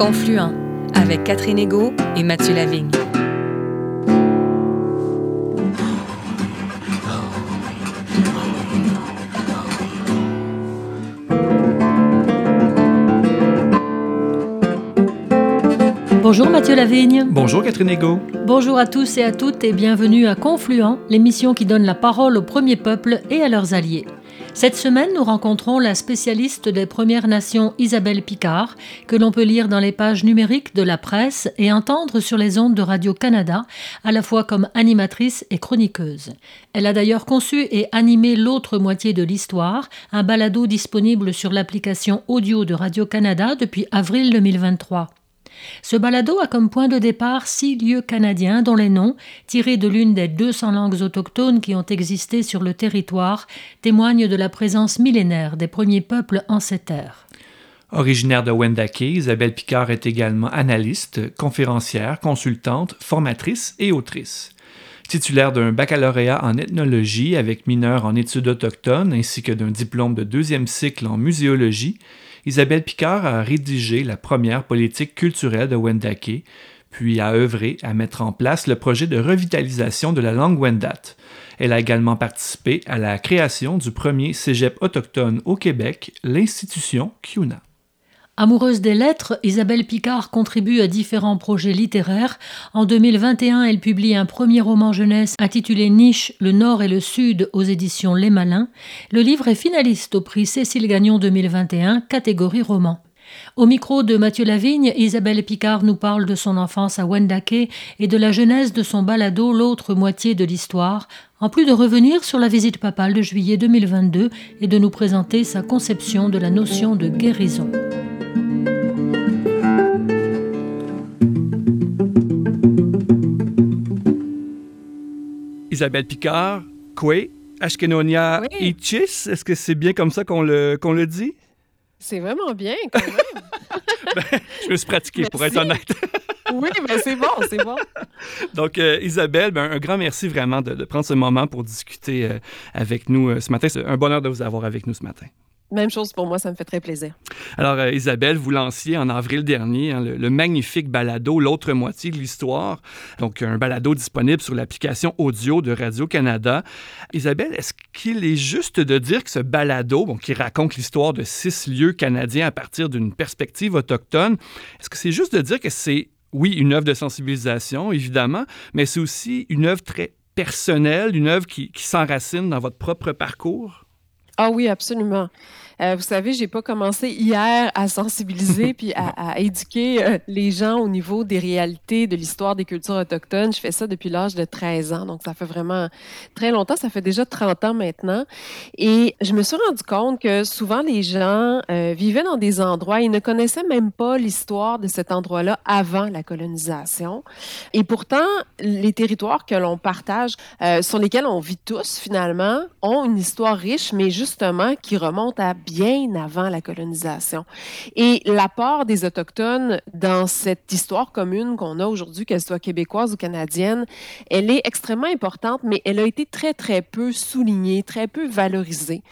Confluent avec Catherine Ego et Mathieu Lavigne. Bonjour Mathieu Lavigne. Bonjour Catherine Ego. Bonjour à tous et à toutes et bienvenue à Confluent, l'émission qui donne la parole aux premiers peuples et à leurs alliés. Cette semaine, nous rencontrons la spécialiste des Premières Nations Isabelle Picard, que l'on peut lire dans les pages numériques de la presse et entendre sur les ondes de Radio-Canada, à la fois comme animatrice et chroniqueuse. Elle a d'ailleurs conçu et animé l'autre moitié de l'histoire, un balado disponible sur l'application audio de Radio-Canada depuis avril 2023. Ce balado a comme point de départ six lieux canadiens dont les noms, tirés de l'une des 200 langues autochtones qui ont existé sur le territoire, témoignent de la présence millénaire des premiers peuples en ces terres. Originaire de Wendake, Isabelle Picard est également analyste, conférencière, consultante, formatrice et autrice. Titulaire d'un baccalauréat en ethnologie avec mineur en études autochtones ainsi que d'un diplôme de deuxième cycle en muséologie, Isabelle Picard a rédigé la première politique culturelle de Wendake, puis a œuvré à mettre en place le projet de revitalisation de la langue Wendat. Elle a également participé à la création du premier cégep autochtone au Québec, l'institution CUNA. Amoureuse des lettres, Isabelle Picard contribue à différents projets littéraires. En 2021, elle publie un premier roman jeunesse intitulé Niche, le Nord et le Sud aux éditions Les Malins. Le livre est finaliste au prix Cécile Gagnon 2021, catégorie roman. Au micro de Mathieu Lavigne, Isabelle Picard nous parle de son enfance à Wendake et de la genèse de son balado L'autre moitié de l'histoire, en plus de revenir sur la visite papale de juillet 2022 et de nous présenter sa conception de la notion de guérison. Isabelle Picard, Kwe, Ashkenonia Ichis. Est-ce que c'est bien comme ça qu'on le, qu'on le dit? C'est vraiment bien, quand même. Ben, je me suis pratiqué, pour être honnête. oui, mais ben, c'est bon, c'est bon. Donc, euh, Isabelle, ben, un grand merci vraiment de, prendre ce moment pour discuter euh, avec nous euh, ce matin. C'est un bonheur de vous avoir avec nous ce matin. Même chose pour moi, ça me fait très plaisir. Alors, euh, Isabelle, vous lanciez en avril dernier hein, le, magnifique balado L'autre moitié de l'histoire, donc un balado disponible sur l'application audio de Radio-Canada. Isabelle, est-ce qu'il est juste de dire que ce balado, qui raconte l'histoire de six lieux canadiens à partir d'une perspective autochtone, est-ce que c'est juste de dire que c'est, oui, une œuvre de sensibilisation, évidemment, mais c'est aussi une œuvre très personnelle, une œuvre qui s'enracine dans votre propre parcours? Ah oui, absolument. Euh, vous savez, j'ai pas commencé hier à sensibiliser puis à, éduquer euh, les gens au niveau des réalités de l'histoire des cultures autochtones. Je fais ça depuis l'âge de 13 ans, donc ça fait vraiment très longtemps. Ça fait déjà 30 ans maintenant. Et je me suis rendu compte que souvent les gens euh, vivaient dans des endroits, ils ne connaissaient même pas l'histoire de cet endroit-là avant la colonisation. Et pourtant, les territoires que l'on partage, sur lesquels on vit tous finalement, ont une histoire riche, mais justement qui remonte à bien avant la colonisation. Et l'apport des Autochtones dans cette histoire commune qu'on a aujourd'hui, qu'elle soit québécoise ou canadienne, elle est extrêmement importante, mais elle a été très, très peu soulignée, très peu valorisée.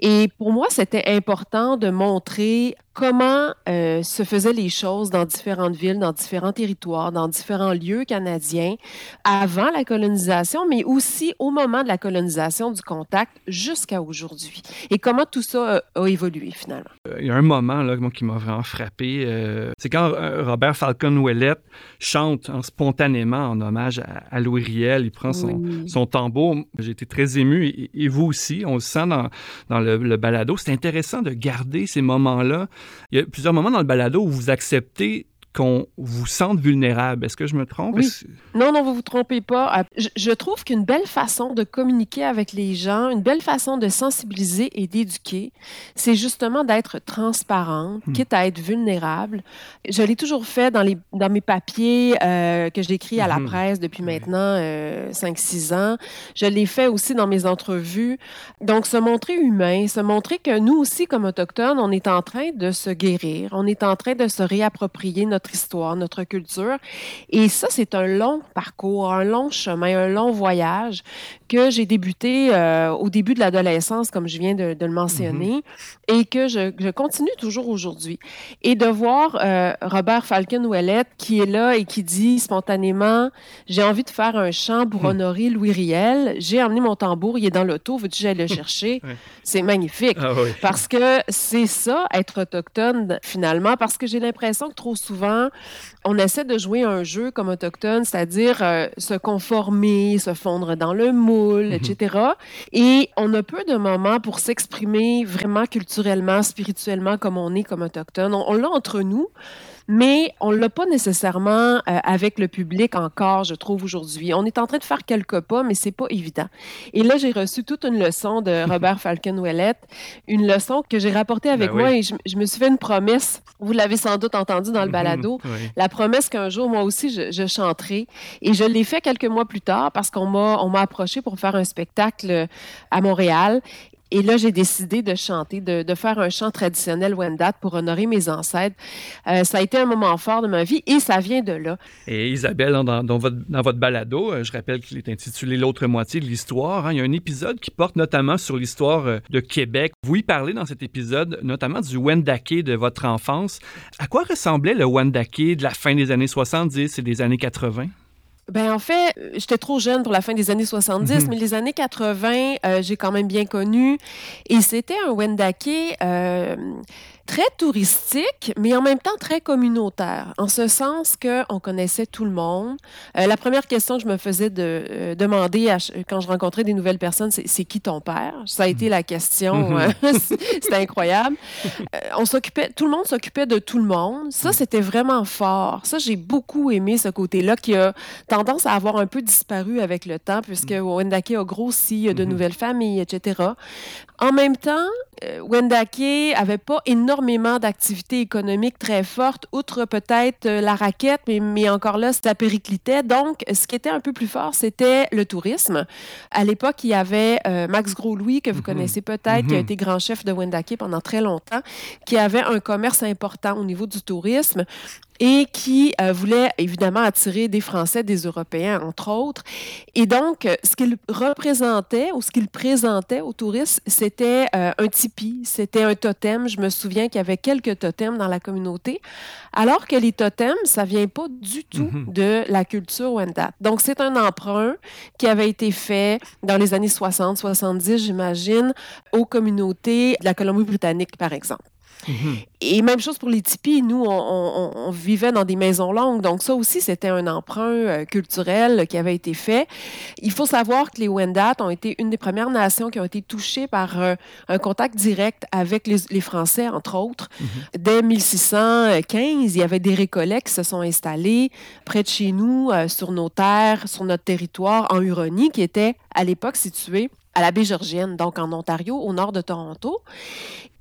Et pour moi, c'était important de montrer comment euh, se faisaient les choses dans différentes villes, dans différents territoires, dans différents lieux canadiens avant la colonisation, mais aussi au moment de la colonisation du contact jusqu'à aujourd'hui? Et comment tout ça a, évolué finalement? Euh, il y a un moment là, qui m'a vraiment frappé. Euh, c'est quand Robert Falcon Ouellet chante hein, spontanément en hommage à, Louis Riel. Il prend son, son tambour. J'ai été très ému et, vous aussi. On le sent dans, dans le, le balado. C'est intéressant de garder ces moments-là il y a plusieurs moments dans le balado où vous acceptez qu'on vous sente vulnérable. Est-ce que je me trompe? Non, non, vous vous trompez pas. Je, trouve qu'une belle façon de communiquer avec les gens, une belle façon de sensibiliser et d'éduquer, c'est justement d'être transparente, hmm. quitte à être vulnérable. Je l'ai toujours fait dans, les, dans mes papiers euh, que j'écris à la hmm. presse depuis maintenant euh, 5-6 ans. Je l'ai fait aussi dans mes entrevues. Donc, se montrer humain, se montrer que nous aussi, comme Autochtones, on est en train de se guérir, on est en train de se réapproprier notre notre histoire, notre culture. Et ça, c'est un long parcours, un long chemin, un long voyage que j'ai débuté euh, au début de l'adolescence, comme je viens de, le mentionner, mm-hmm. et que je, continue toujours aujourd'hui. Et de voir euh, Robert Falcon-Ouellette qui est là et qui dit spontanément J'ai envie de faire un chant pour mm. honorer Louis Riel. J'ai emmené mon tambour, il est dans l'auto, veux-tu que j'aille le chercher? C'est magnifique. Ah parce que c'est ça, être autochtone, finalement, parce que j'ai l'impression que trop souvent, on essaie de jouer un jeu comme autochtone, c'est-à-dire euh, se conformer, se fondre dans le mhm. etc. Et on a peu de moments pour s'exprimer vraiment culturellement, spirituellement comme on est comme autochtone. on l'a entre nous, mais on ne l'a pas nécessairement euh, avec le public encore, je trouve, aujourd'hui. On est en train de faire quelques pas, mais c'est pas évident. Et là, j'ai reçu toute une leçon de Robert Falcon-Ouellette, une leçon que j'ai rapportée avec ben moi et je, me suis fait une promesse. Vous l'avez sans doute entendu dans le mhm, balado. La promesse qu'un jour, moi aussi, je, je chanterai. Et je l'ai fait quelques mois plus tard parce qu'on m'a, approché pour faire un spectacle à Montréal. Et là, j'ai décidé de chanter, de, faire un chant traditionnel Wendat pour honorer mes ancêtres. Euh, ça a été un moment fort de ma vie et ça vient de là. Et Isabelle, dans, votre, dans votre balado, euh, je rappelle qu'il est intitulé L'autre moitié de l'histoire. Hein. il y a un épisode qui porte notamment sur l'histoire euh, de Québec. Vous y parlez dans cet épisode notamment du Wendake de votre enfance. À quoi ressemblait le Wendake de la fin des années 70 et des années 80? Ben en fait, euh, j'étais trop jeune pour la fin des années 70, mhm. mais les années 80, euh, j'ai quand même bien connu. Et c'était un Wendake euh, très touristique, mais en même temps très communautaire, en ce sens qu'on connaissait tout le monde. Euh, la première question que je me faisais de, euh, demander quand je rencontrais des nouvelles personnes, c'est qui ton père? Ça a été la question. Mhm. Euh, c'était incroyable. on s'occupait, tout le monde s'occupait de tout le monde. Ça, mhm. c'était vraiment fort. Ça, j'ai beaucoup aimé ce côté-là qui a tendance à avoir un peu disparu avec le temps, puisque. Wendake a grossi, il y a de nouvelles familles, etc. En même temps, Wendake avait pas énormément énormément d'activités économiques très fortes, outre peut-être euh, la raquette, mais, mais encore là, ça périclitait. Donc, ce qui était un peu plus fort, c'était le tourisme. À l'époque, il y avait euh, Max Gros-Louis, que vous mhm. connaissez peut-être, qui a mhm. été grand chef de Wendake pendant très longtemps, qui avait un commerce important au niveau du tourisme et qui euh, voulait évidemment attirer des Français, des Européens, entre autres. Et donc, euh, ce qu'il représentait ou ce qu'il présentait aux touristes, c'était euh, un tipi, c'était un totem. Je me souviens qu'il y avait quelques totems dans la communauté, alors que les totems, ça vient pas du tout mhm. de la culture Wendat. Donc, c'est un emprunt qui avait été fait dans les années 60, 70, j'imagine, aux communautés de la Colombie-Britannique, par exemple. Et même chose pour les tipis. Nous, on, vivait dans des maisons longues. Donc, ça aussi, c'était un emprunt euh, culturel qui avait été fait. Il faut savoir que les Wendat ont été une des premières nations qui ont été touchées par euh, un contact direct avec les, Français, entre autres. Mhm. Dès 1615, il y avait des récollets qui se sont installés près de chez nous, euh, sur nos terres, sur notre territoire, en Huronie, qui était à l'époque située à la baie Georgienne, donc en Ontario, au nord de Toronto.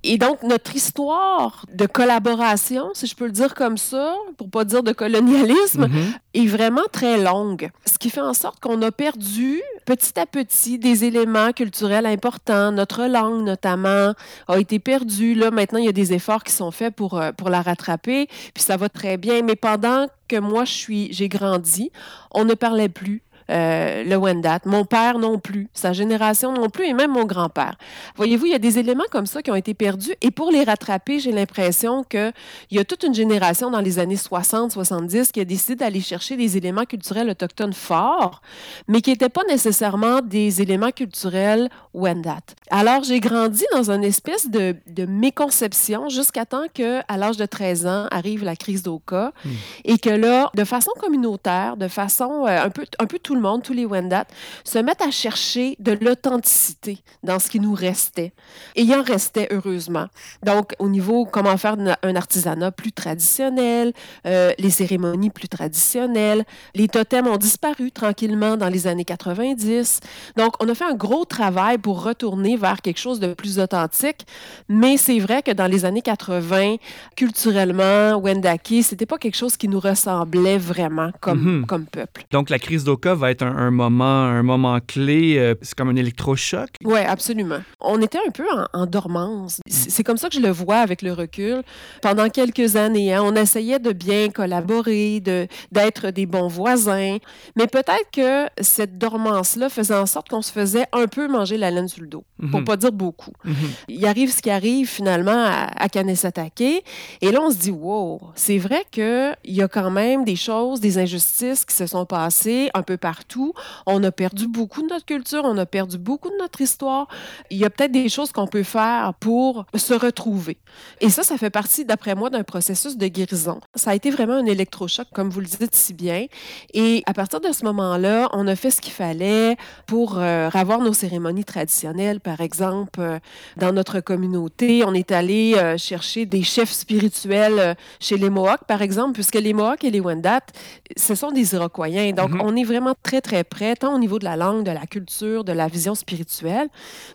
Et donc, notre histoire de collaboration, si je peux le dire comme ça, pour pas dire de colonialisme, mm-hmm. est vraiment très longue. Ce qui fait en sorte qu'on a perdu petit à petit des éléments culturels importants. Notre langue, notamment, a été perdue. Là, maintenant, il y a des efforts qui sont faits pour, euh, pour la rattraper, puis ça va très bien. Mais pendant que moi, je suis, j'ai grandi, on ne parlait plus euh, le Wendat. Mon père non plus, sa génération non plus, et même mon grand-père. Voyez-vous, il y a des éléments comme ça qui ont été perdus, et pour les rattraper, j'ai l'impression qu'il y a toute une génération dans les années 60-70 qui a décidé d'aller chercher des éléments culturels autochtones forts, mais qui n'étaient pas nécessairement des éléments culturels Wendat. Alors, j'ai grandi dans une espèce de, de méconception jusqu'à temps que, à l'âge de 13 ans, arrive la crise d'Oka, hmm. et que là, de façon communautaire, de façon euh, un peu, un peu tout le monde, tous les Wendat, se mettent à chercher de l'authenticité dans ce qui nous restait. Et il en restait, heureusement. Donc, au niveau comment faire un artisanat plus traditionnel, euh, les cérémonies plus traditionnelles, les totems ont disparu tranquillement dans les années 90. Donc, on a fait un gros travail pour retourner vers quelque chose de plus authentique. Mais c'est vrai que dans les années 80, culturellement, Wendake, c'était pas quelque chose qui nous ressemblait vraiment comme, mhm. comme peuple. Donc, la crise d'Oka va être un, moment, un moment clé. Euh, c'est comme un électrochoc. Oui, absolument. On était un peu en, dormance. C'est comme ça que je le vois avec le recul. Pendant quelques années, hein, on essayait de bien collaborer, d'être des bons voisins. Mais peut-être que cette dormance-là faisait en sorte qu'on se faisait un peu manger la laine sur le dos, pour mhm. pas dire beaucoup. Mhm. Il arrive ce qui arrive finalement à, à s'attaquer. Et là, on se dit, wow, c'est vrai qu'il y a quand même des choses, des injustices qui se sont passées un peu partout. On a perdu beaucoup de notre culture, on a perdu beaucoup de notre histoire. Il y a peut-être des choses qu'on peut faire pour se retrouver. Et ça, ça fait partie, d'après moi, d'un processus de guérison. Ça a été vraiment un électrochoc, comme vous le dites si bien. Et à partir de ce moment-là, on a fait ce qu'il fallait pour euh, avoir nos cérémonies traditionnelles, par exemple, euh, dans notre communauté. On est allé euh, chercher des chefs spirituels chez les Mohawks, par exemple, puisque les Mohawks et les Wendat, ce sont des Iroquois. Donc, mm-hmm. on est vraiment très, très près, tant au niveau de la langue, de la culture, de la vision spirituelle.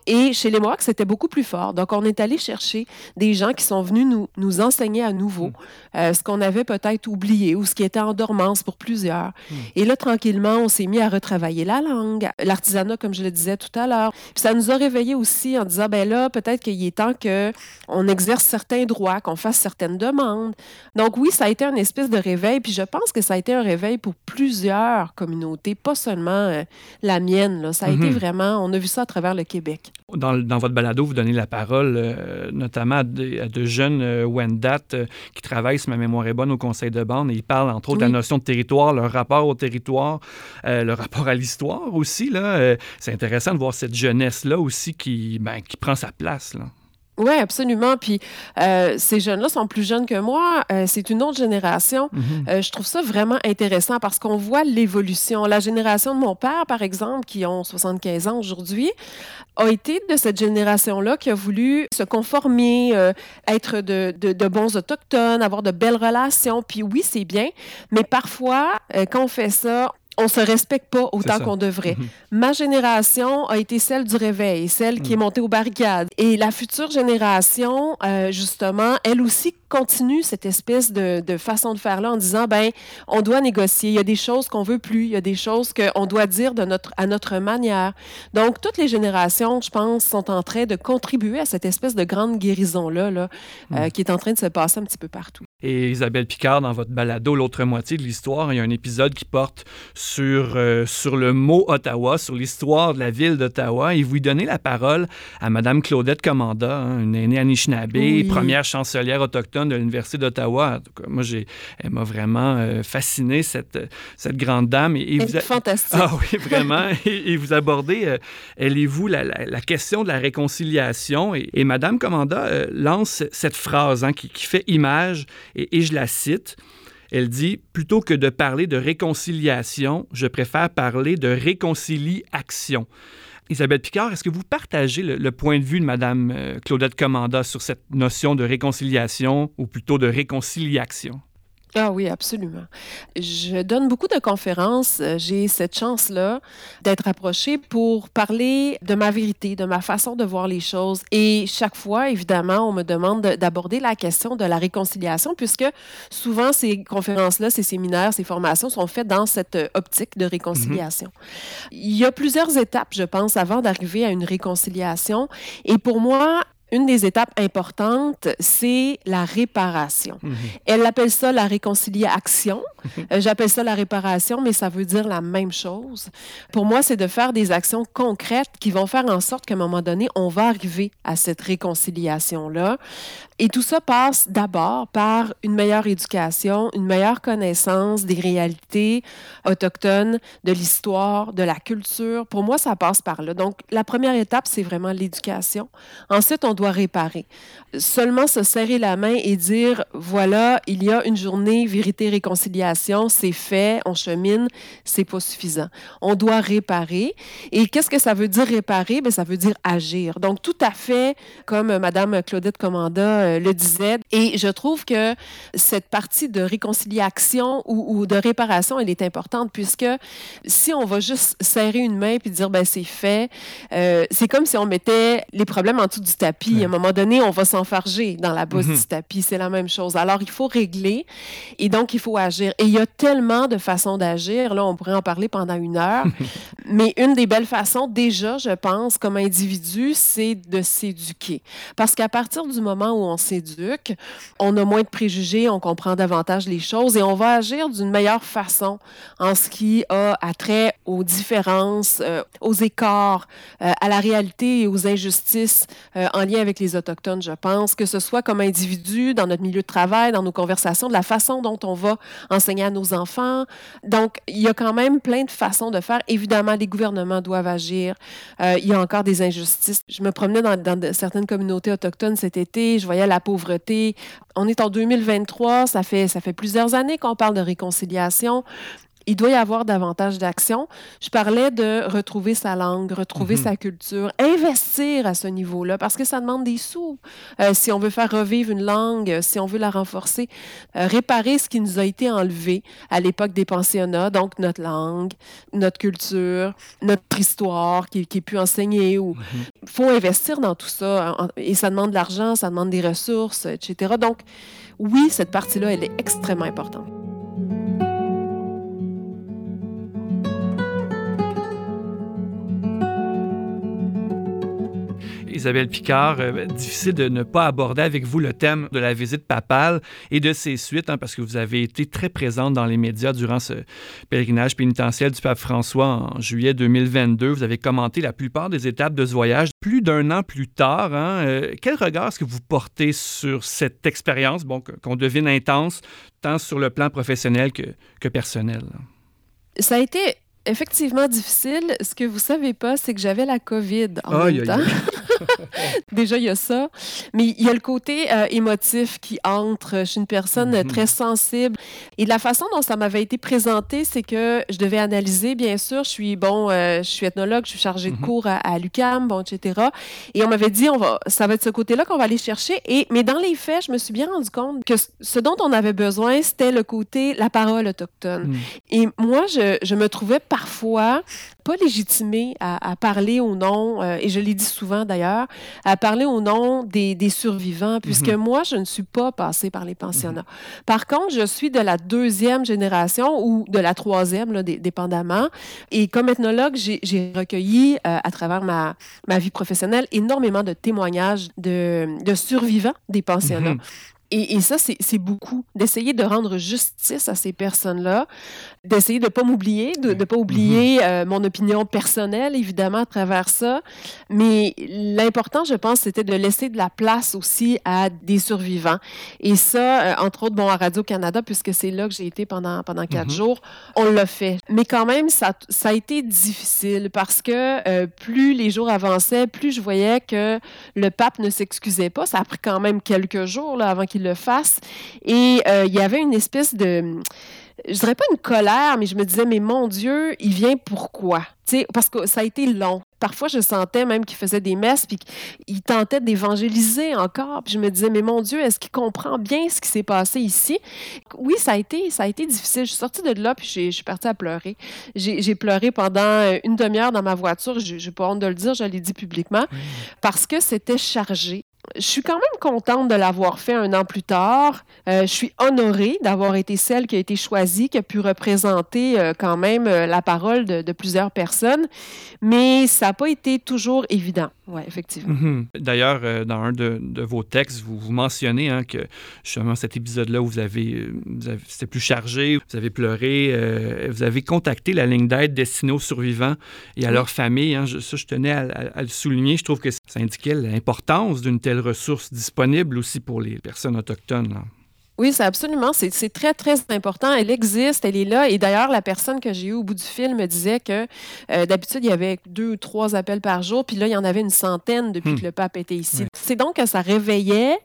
Et chez les Mohawks, c'était beaucoup plus fort. Donc, on est allé chercher des gens qui sont venus nous, nous enseigner à nouveau mm. ce qu'on avait peut-être oublié ou ce qui était en dormance pour plusieurs. Mm. Et là, tranquillement, on s'est mis à retravailler la langue, l'artisanat, comme je le disais tout à l'heure. Puis ça nous a réveillés aussi en disant, ben là, peut-être qu'il est temps qu'on exerce certains droits, qu'on fasse certaines demandes. Donc oui, ça a été une espèce de réveil, puis je pense que ça a été un réveil pour plusieurs communautés, pas seulement euh, la mienne. Là. Ça a été mhm. vraiment, on a vu ça à travers le Québec. Dans, dans votre balado, vous donnez la parole euh, notamment à de, jeunes euh, Wendat qui travaillent, si ma mémoire est bonne, au conseil de bande, et ils parlent entre autres de la notion de territoire, leur rapport au territoire, le rapport à l'histoire aussi. Là, c'est intéressant de voir cette jeunesse-là aussi qui, ben, qui prend sa place. Là. Oui, absolument. Puis euh, ces jeunes-là sont plus jeunes que moi. Euh, c'est une autre génération. Mm-hmm. Euh, je trouve ça vraiment intéressant parce qu'on voit l'évolution. La génération de mon père, par exemple, qui ont 75 ans aujourd'hui, a été de cette génération-là qui a voulu se conformer, être de, de, de, bons autochtones, avoir de belles relations. Puis oui, c'est bien, mais parfois, quand on fait ça, on se respecte pas autant qu'on devrait. Mhm. Ma génération a été celle du réveil, celle qui est mhm. montée aux barricades. Et la future génération, euh, justement, elle aussi continue cette espèce de, façon de faire là en disant ben on doit négocier. Il y a des choses qu'on veut plus, il y a des choses qu'on doit dire de notre à notre manière. Donc toutes les générations, je pense, sont en train de contribuer à cette espèce de grande guérison là, là euh, mhm. qui est en train de se passer un petit peu partout. Et Isabelle Picard, dans votre balado L'autre moitié de l'histoire, il y a un épisode qui porte sur, euh, sur le mot Ottawa, sur l'histoire de la ville d'Ottawa. Et vous donnez la parole à Mme Claudette Commanda, hein, une aînée Anishinaabe, première chancelière autochtone de l'Université d'Ottawa. Moi, j'ai, elle m'a vraiment euh, fasciné, cette, cette grande dame. Et, vous fantastique. Ah oui, vraiment. et, vous abordez, euh, elle et vous, la, la, question de la réconciliation. Et, et Mme Commanda lance cette phrase hein, qui, qui fait image et, je la cite. Elle dit Plutôt que de parler de réconciliation, je préfère parler de réconciliation. Isabelle Picard, est-ce que vous partagez le, point de vue de Mme euh, Claudette Commanda sur cette notion de réconciliation ou plutôt de réconciliation? Ah oui, absolument. Je donne beaucoup de conférences. Euh, j'ai cette chance-là d'être approchée pour parler de ma vérité, de ma façon de voir les choses. Et chaque fois, évidemment, on me demande d'aborder la question de la réconciliation, puisque souvent, ces conférences-là, ces séminaires, ces formations sont faites dans cette euh, optique de réconciliation. Mm-hmm. Il y a plusieurs étapes, je pense, avant d'arriver à une réconciliation. Et pour moi, une des étapes importantes, c'est la réparation. Mhm. Elle appelle ça la réconciliation. Euh, j'appelle ça la réparation, mais ça veut dire la même chose. Pour moi, c'est de faire des actions concrètes qui vont faire en sorte qu'à un moment donné, on va arriver à cette réconciliation-là. Et tout ça passe d'abord par une meilleure éducation, une meilleure connaissance des réalités autochtones, de l'histoire, de la culture. Pour moi, ça passe par là. Donc, la première étape, c'est vraiment l'éducation. Ensuite, on doit réparer. Seulement se serrer la main et dire, voilà, il y a une journée vérité-réconciliation, c'est fait, on chemine, c'est pas suffisant. On doit réparer. Et qu'est-ce que ça veut dire réparer? Bien, ça veut dire agir. Donc, tout à fait comme Madame Claudette Commanda euh, le disait. Et je trouve que cette partie de réconciliation ou, de réparation, elle est importante puisque si on va juste serrer une main puis dire ben c'est fait, euh, c'est comme si on mettait les problèmes en dessous du tapis tapis. À un moment donné, on va s'enfarger dans la bosse du tapis. C'est la même chose. Alors, il faut régler et donc il faut agir. Et il y a tellement de façons d'agir. Là, on pourrait en parler pendant une heure. Mais une des belles façons, déjà, je pense, comme individu, c'est de s'éduquer. Parce qu'à partir du moment où on s'éduque, on a moins de préjugés, on comprend davantage les choses et on va agir d'une meilleure façon en ce qui a attrait aux différences, euh, aux écarts, euh, à la réalité et aux injustices euh, en lien avec les Autochtones, je pense, que ce soit comme individu, dans notre milieu de travail, dans nos conversations, de la façon dont on va enseigner à nos enfants. Donc, il y a quand même plein de façons de faire. Évidemment, les gouvernements doivent agir. il y a encore des injustices. Je me promenais dans, dans certaines communautés autochtones cet été, je voyais la pauvreté. On est en 2023, ça fait, ça fait plusieurs années qu'on parle de réconciliation il doit y avoir davantage d'action. Je parlais de retrouver sa langue, retrouver mhm. sa culture, investir à ce niveau-là, parce que ça demande des sous. Euh, si on veut faire revivre une langue, si on veut la renforcer, euh, réparer ce qui nous a été enlevé à l'époque des pensionnats, donc notre langue, notre culture, notre histoire qui, qui est pu enseigner. Il mhm. faut investir dans tout ça. Et ça demande de l'argent, ça demande des ressources, etc. Donc, oui, cette partie-là, elle est extrêmement importante. Isabelle Picard, euh, difficile de ne pas aborder avec vous le thème de la visite papale et de ses suites, hein, parce que vous avez été très présente dans les médias durant ce pèlerinage pénitentiel du pape François en juillet 2022. Vous avez commenté la plupart des étapes de ce voyage. Plus d'un an plus tard, hein, euh, quel regard est-ce que vous portez sur cette expérience, qu'on devine intense, tant sur le plan professionnel que, que personnel? Ça a été effectivement difficile. Ce que vous savez pas, c'est que j'avais la COVID en même temps. Déjà, il y a ça. Mais il y a le côté euh, émotif qui entre. Je suis une personne mhm. très sensible. Et la façon dont ça m'avait été présenté, c'est que je devais analyser, bien sûr. Je suis, bon, euh, je suis ethnologue, je suis chargée de mhm. cours à, l'UCAM, bon, etc. Et on m'avait dit, on va, ça va être ce côté-là qu'on va aller chercher. Et, mais dans les faits, je me suis bien rendu compte que ce dont on avait besoin, c'était le côté, la parole autochtone. Mhm. Et moi, je, je me trouvais parfois pas légitimée à, parler au nom, euh, et je l'ai dit souvent d'ailleurs, à parler au nom des, survivants, puisque mhm. moi, je ne suis pas passée par les pensionnats. Mhm. Par contre, je suis de la deuxième génération ou de la troisième, là, dépendamment. Et comme ethnologue, j'ai recueilli euh, à travers ma, ma vie professionnelle énormément de témoignages de, de survivants des pensionnats. Mhm. Et, ça, c'est beaucoup. D'essayer de rendre justice à ces personnes-là, d'essayer de ne pas m'oublier, de ne pas oublier mm-hmm. euh, mon opinion personnelle, évidemment, à travers ça. Mais l'important, je pense, c'était de laisser de la place aussi à des survivants. Et ça, euh, entre autres, bon, à Radio-Canada, puisque c'est là que j'ai été pendant, pendant quatre mm-hmm. jours, on l'a fait. Mais quand même, ça, ça a été difficile parce que euh, plus les jours avançaient, plus je voyais que le pape ne s'excusait pas. Ça a pris quand même quelques jours là, avant qu'il le fasse. Et euh, il y avait une espèce de je dirais pas une colère, mais je me disais, mais mon Dieu, il vient pourquoi? parce que ça a été long. Parfois, je sentais même qu'il faisait des messes, puis qu'il tentait d'évangéliser encore. Puis je me disais, mais mon Dieu, est-ce qu'il comprend bien ce qui s'est passé ici? Oui, ça a été, ça a été difficile. Je suis sortie de là, puis je suis partie à pleurer. J'ai pleuré pendant une demi-heure dans ma voiture. Je n'ai pas honte de le dire, je l'ai dit publiquement, parce que c'était chargé je suis quand même contente de l'avoir fait un an plus tard. Euh, je suis honorée d'avoir été celle qui a été choisie, qui a pu représenter euh, quand même euh, la parole de, plusieurs personnes, mais ça n'a pas été toujours évident. Oui, effectivement. Mhm. D'ailleurs, dans un de, vos textes, vous, vous mentionnez hein, que justement cet épisode-là où vous avez, c'était plus chargé, vous avez pleuré, vous avez contacté la ligne d'aide destinée aux survivants et à leurs familles. Hein. ça, je tenais à, à, le souligner. Je trouve que ça indiquait l'importance d'une telle ressources disponibles aussi pour les personnes autochtones. Oui, c'est absolument. C'est très, très important. Elle existe, elle est là. Et d'ailleurs, la personne que j'ai eue au bout du film me disait que euh, d'habitude, il y avait deux ou trois appels par jour, puis là, il y en avait une centaine depuis hmm. que le pape était ici. C'est donc que ça réveillait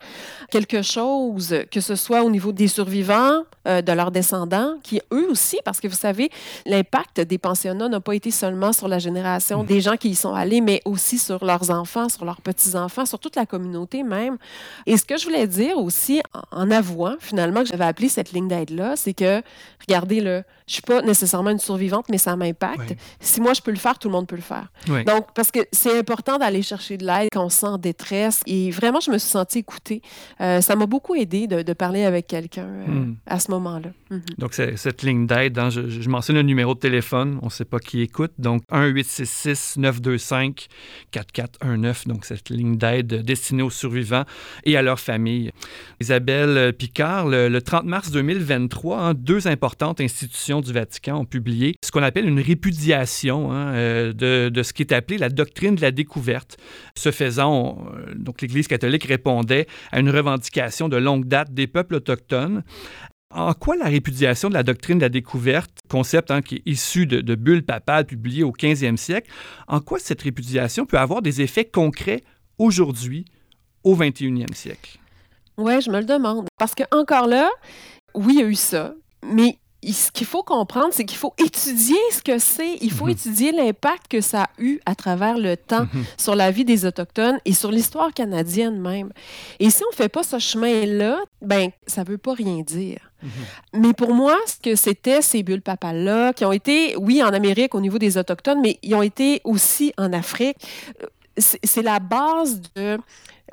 quelque chose, que ce soit au niveau des survivants, euh, de leurs descendants, qui eux aussi, parce que vous savez, l'impact des pensionnats n'a pas été seulement sur la génération hmm. des gens qui y sont allés, mais aussi sur leurs enfants, sur leurs petits-enfants, sur toute la communauté même. Et ce que je voulais dire aussi, en avouant finalement que j'avais appelé cette ligne d'aide-là, c'est que, regardez, le, je suis pas nécessairement une survivante, mais ça m'impacte. Si moi je peux le faire, tout le monde peut le faire. Donc, parce que c'est important d'aller chercher de l'aide quand on se sent en détresse. Et vraiment, je me suis sentie écoutée. Euh, ça m'a beaucoup aidé de, parler avec quelqu'un euh, hmm. à ce moment-là. Mhm. Donc, cette ligne d'aide, hein, je, je, mentionne le numéro de téléphone. On ne sait pas qui écoute. Donc, 1-866-925-4419. Donc, cette ligne d'aide destinée aux survivants et à leurs familles. Isabelle Picard, le, 30 mars 2023, hein, deux importantes institutions du Vatican ont publié ce qu'on appelle une répudiation hein, euh, de, de, ce qui est appelé la doctrine de la découverte. Ce faisant, euh, donc l'Église catholique répondait à une revendication de longue date des peuples autochtones. En quoi la répudiation de la doctrine de la découverte, concept hein, qui est issu de, de bulles papales publiées au 15e siècle, en quoi cette répudiation peut avoir des effets concrets aujourd'hui, au 21e siècle? Oui, je me le demande. Parce que encore là, oui, il y a eu ça, mais ce qu'il faut comprendre, c'est qu'il faut étudier ce que c'est. Il faut mhm. étudier l'impact que ça a eu à travers le temps mhm. sur la vie des Autochtones et sur l'histoire canadienne même. Et si on ne fait pas ce chemin-là, ben ça ne veut pas rien dire. Mhm. Mais pour moi, ce que c'était ces bulles papales-là, qui ont été, oui, en Amérique au niveau des Autochtones, mais ils ont été aussi en Afrique, euh, c'est la base de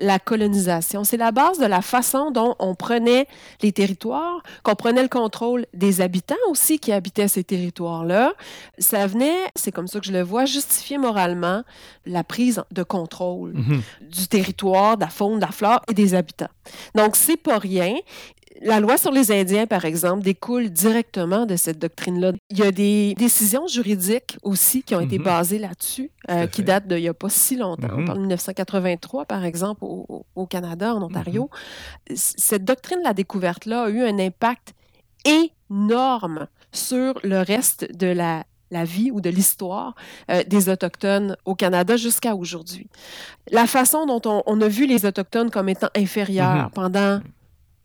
la colonisation. C'est la base de la façon dont on prenait les territoires, qu'on prenait le contrôle des habitants aussi qui habitaient ces territoires-là. Ça venait, c'est comme ça que je le vois, justifier moralement la prise de contrôle mhm. du territoire, de la faune, de la flore et des habitants. Donc, c'est pas rien la loi sur les Indiens, par exemple, découle directement de cette doctrine-là. Il y a des décisions juridiques aussi qui ont été mhm. basées là-dessus, euh, qui datent d'il n'y a pas si longtemps. On mhm. parle de 1983, par exemple, au, Canada, en Ontario. Mhm. Cette doctrine de la découverte-là a eu un impact énorme sur le reste de la, la vie ou de l'histoire euh, des Autochtones au Canada jusqu'à aujourd'hui. La façon dont on, a vu les Autochtones comme étant inférieurs pendant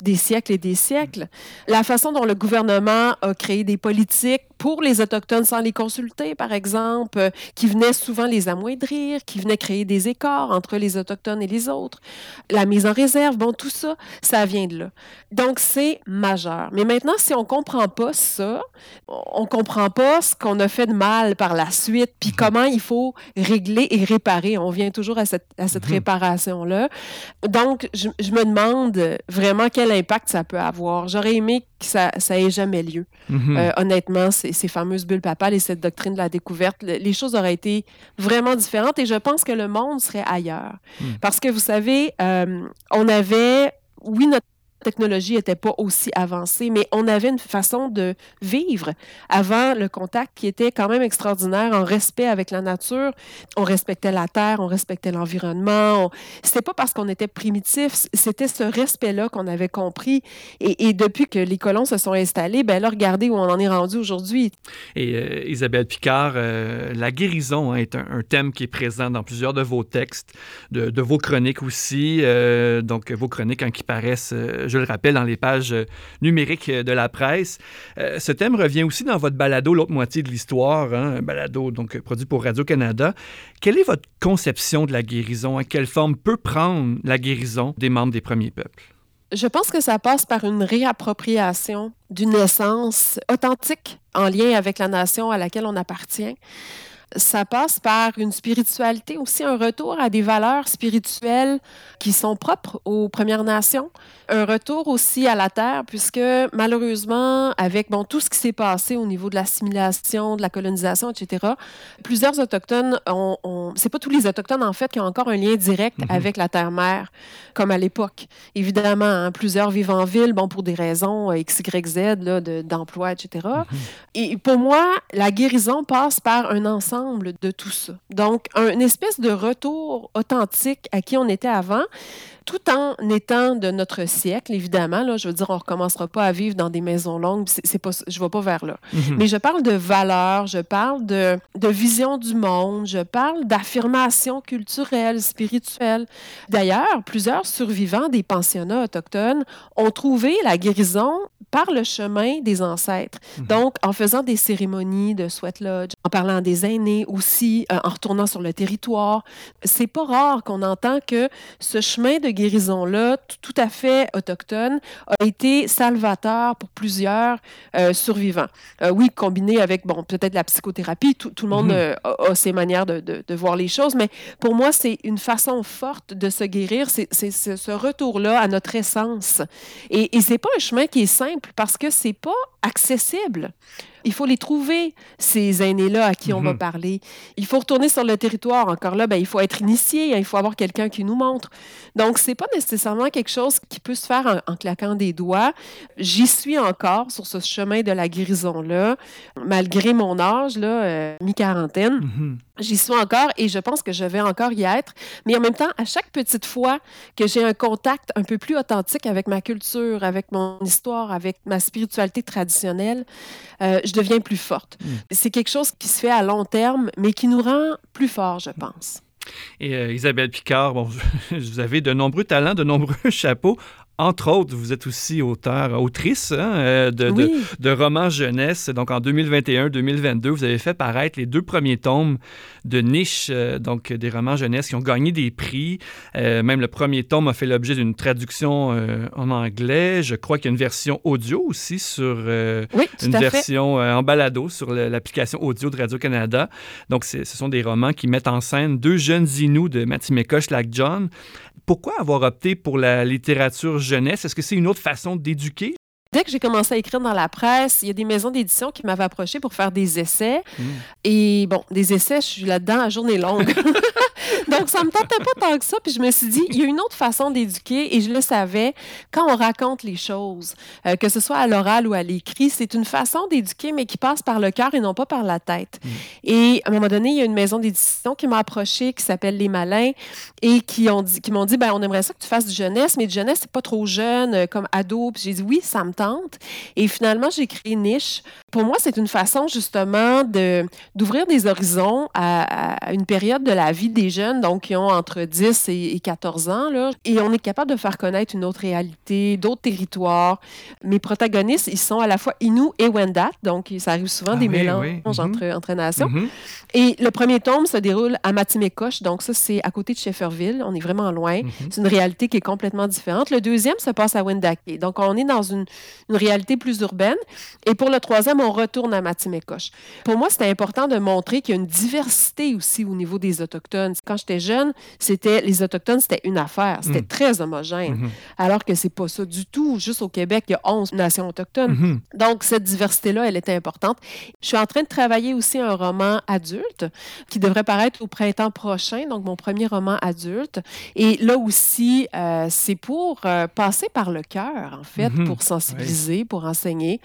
des siècles et des siècles. La façon dont le gouvernement a créé des politiques pour les Autochtones sans les consulter, par exemple, euh, qui venaient souvent les amoindrir, qui venaient créer des écarts entre les Autochtones et les autres. La mise en réserve, bon, tout ça, ça vient de là. Donc, c'est majeur. Mais maintenant, si on comprend pas ça, on comprend pas ce qu'on a fait de mal par la suite, puis mhm. comment il faut régler et réparer. On vient toujours à cette, à cette mhm. réparation-là. Donc, je, je, me demande vraiment quel impact ça peut avoir. J'aurais aimé que ça, ça ait jamais lieu. Mhm. Euh, honnêtement, ces, ces, fameuses bulles papales et cette doctrine de la découverte, les choses auraient été vraiment différentes et je pense que le monde serait ailleurs. Mhm. Parce que vous savez, euh, on avait, oui, notre technologie n'était pas aussi avancée, mais on avait une façon de vivre avant le contact qui était quand même extraordinaire en respect avec la nature. On respectait la terre, on respectait l'environnement. C'était pas parce qu'on était primitif, c'était ce respect-là qu'on avait compris. Et, depuis que les colons se sont installés, ben là, regardez où on en est rendu aujourd'hui. Et euh, Isabelle Picard, euh, la guérison hein, est un, thème qui est présent dans plusieurs de vos textes, de, vos chroniques aussi. Euh, donc, vos chroniques hein, qui paraissent, je le rappelle, dans les pages euh, numériques de la presse. Euh, ce thème revient aussi dans votre balado L'autre moitié de l'histoire, hein, un balado donc produit pour Radio-Canada. Quelle est votre conception de la guérison? Quelle forme peut prendre la guérison des membres des premiers peuples? Je pense que ça passe par une réappropriation d'une essence authentique en lien avec la nation à laquelle on appartient ça passe par une spiritualité aussi, un retour à des valeurs spirituelles qui sont propres aux Premières Nations, un retour aussi à la terre, puisque malheureusement, avec bon, tout ce qui s'est passé au niveau de l'assimilation, de la colonisation, etc., plusieurs Autochtones ont... ont... C'est pas tous les Autochtones, en fait, qui ont encore un lien direct mhm. avec la terre-mère, comme à l'époque. Évidemment, hein, plusieurs vivent en ville, bon, pour des raisons euh, X, Y, Z, d'emploi, etc. Mhm. Et pour moi, la guérison passe par un ensemble de tout ça. Donc, une espèce de retour authentique à qui on était avant, tout en étant de notre siècle, évidemment. Là, je veux dire, on ne recommencera pas à vivre dans des maisons longues. C'est pas, je ne vais pas vers là. Mhm. Mais je parle de valeurs, je parle de, de vision du monde, je parle d'affirmation culturelle, spirituelle. D'ailleurs, plusieurs survivants des pensionnats autochtones ont trouvé la guérison par le chemin des ancêtres. Mhm. Donc, en faisant des cérémonies de sweat lodge, en parlant des aînés aussi, euh, en retournant sur le territoire, c'est pas rare qu'on entend que ce chemin de guérison-là, tout à fait autochtone, a été salvateur pour plusieurs euh, survivants. Euh, oui, combiné avec, bon, peut-être la psychothérapie, tout, le monde mhm. a, ses manières de, de, voir les choses, mais pour moi, c'est une façon forte de se guérir, c'est ce retour-là à notre essence. Et, et c'est pas un chemin qui est simple parce que c'est pas accessible. Il faut les trouver, ces aînés-là à qui on va mhm. parler. Il faut retourner sur le territoire. Encore là, ben, il faut être initié, hein, il faut avoir quelqu'un qui nous montre. Donc, c'est pas nécessairement quelque chose qui peut se faire en, claquant des doigts. J'y suis encore sur ce chemin de la guérison-là, malgré mon âge, là, euh, mi-quarantaine. Mhm. J'y suis encore et je pense que je vais encore y être. Mais en même temps, à chaque petite fois que j'ai un contact un peu plus authentique avec ma culture, avec mon histoire, avec ma spiritualité traditionnelle, euh, je deviens plus forte. Hmm. C'est quelque chose qui se fait à long terme, mais qui nous rend plus forts, je pense. Et euh, Isabelle Picard, bon, vous avez de nombreux talents, de nombreux chapeaux. Entre autres, vous êtes aussi auteur, autrice hein, euh, de, de, romans jeunesse. Donc, en 2021-2022, vous avez fait paraître les deux premiers tomes de Niche, euh, donc des romans jeunesse qui ont gagné des prix. Euh, même le premier tome a fait l'objet d'une traduction en anglais. Je crois qu'il y a une version audio aussi sur une version en balado sur l'application audio de Radio-Canada. Donc, ce sont des romans qui mettent en scène deux jeunes Inuits de Matimekos, Lac John. Pourquoi avoir opté pour la littérature jeunesse? Est-ce que c'est une autre façon d'éduquer? Dès que j'ai commencé à écrire dans la presse, il y a des maisons d'édition qui m'avaient approché pour faire des essais. Hmm. Et bon, des essais, je suis là-dedans à journée longue. Donc, ça me tentait pas tant que ça. Puis je me suis dit, il y a une autre façon d'éduquer et je le savais. Quand on raconte les choses, euh, que ce soit à l'oral ou à l'écrit, c'est une façon d'éduquer, mais qui passe par le cœur et non pas par la tête. Mm. Et à un moment donné, il y a une maison d'édition qui m'a approché, qui s'appelle Les Malins, et qui ont dit, qui m'ont dit, ben, on aimerait ça que tu fasses du jeunesse, mais du jeunesse, c'est pas trop jeune, euh, comme ado. Puis j'ai dit, oui, ça me tente. Et finalement, j'ai créé Niche. Pour moi, c'est une façon justement de d'ouvrir des horizons à, à une période de la vie des jeunes donc qui ont entre 10 et 14 ans. Là, et on est capable de faire connaître une autre réalité, d'autres territoires. Mes protagonistes, ils sont à la fois Inou et Wendat, donc ça arrive souvent ah des mélanges entre, mhm. entre, nations. Mhm. Et le premier tome se déroule à Matimekosh, donc ça, c'est à côté de Shefferville. On est vraiment loin. Mhm. C'est une réalité qui est complètement différente. Le deuxième se passe à Wendake. Donc, on est dans une, une, réalité plus urbaine. Et pour le troisième, on retourne à Matimekosh. Pour moi, c'était important de montrer qu'il y a une diversité aussi au niveau des Autochtones. Quand j'étais jeune, c'était les Autochtones, c'était une affaire. C'était mm. très homogène. Mm-hmm. Alors que c'est pas ça du tout. Juste au Québec, il y a 11 nations autochtones. Mm-hmm. Donc, cette diversité-là, elle était importante. Je suis en train de travailler aussi un roman adulte qui devrait paraître au printemps prochain, donc mon premier roman adulte. Et là aussi, euh, c'est pour euh, passer par le cœur, en fait, mm-hmm. pour sensibiliser, pour enseigner.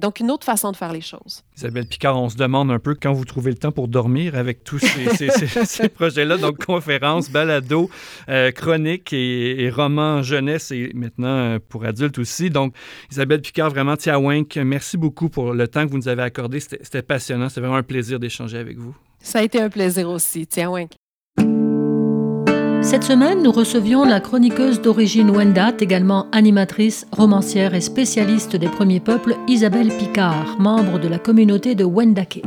Donc, une autre façon de faire les choses. Isabelle Picard, on se demande un peu quand vous trouvez le temps pour dormir avec tous ces, ces projets-là. Donc, conférences, balado, euh, chroniques et, et, romans jeunesse et maintenant euh, pour adultes aussi. Donc, Isabelle Picard, vraiment, Tiawink, merci beaucoup pour le temps que vous nous avez accordé. C'était passionnant. C'était vraiment un plaisir d'échanger avec vous. Ça a été un plaisir aussi. Tiawink. Cette semaine, nous recevions la chroniqueuse d'origine Wendat, également animatrice, romancière et spécialiste des premiers peuples, Isabelle Picard, membre de la communauté de Wendake.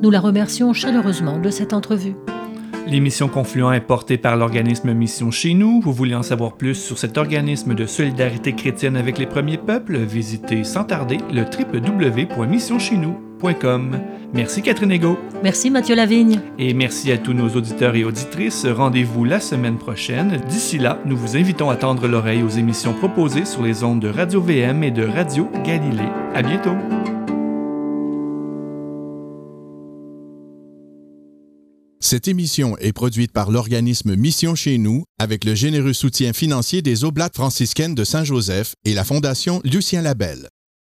Nous la remercions chaleureusement de cette entrevue. L'émission Confluent est portée par l'organisme Mission Chez nous. Vous voulez en savoir plus sur cet organisme de solidarité chrétienne avec les premiers peuples? Visitez sans tarder le www.missioncheznous.com. Merci Catherine Ego. Merci Mathieu Lavigne. Et merci à tous nos auditeurs et auditrices. Rendez-vous la semaine prochaine. D'ici là, nous vous invitons à tendre l'oreille aux émissions proposées sur les ondes de Radio VM et de Radio Galilée. À bientôt. Cette émission est produite par l'organisme Mission chez nous avec le généreux soutien financier des Oblates franciscaines de Saint-Joseph et la Fondation Lucien Labelle.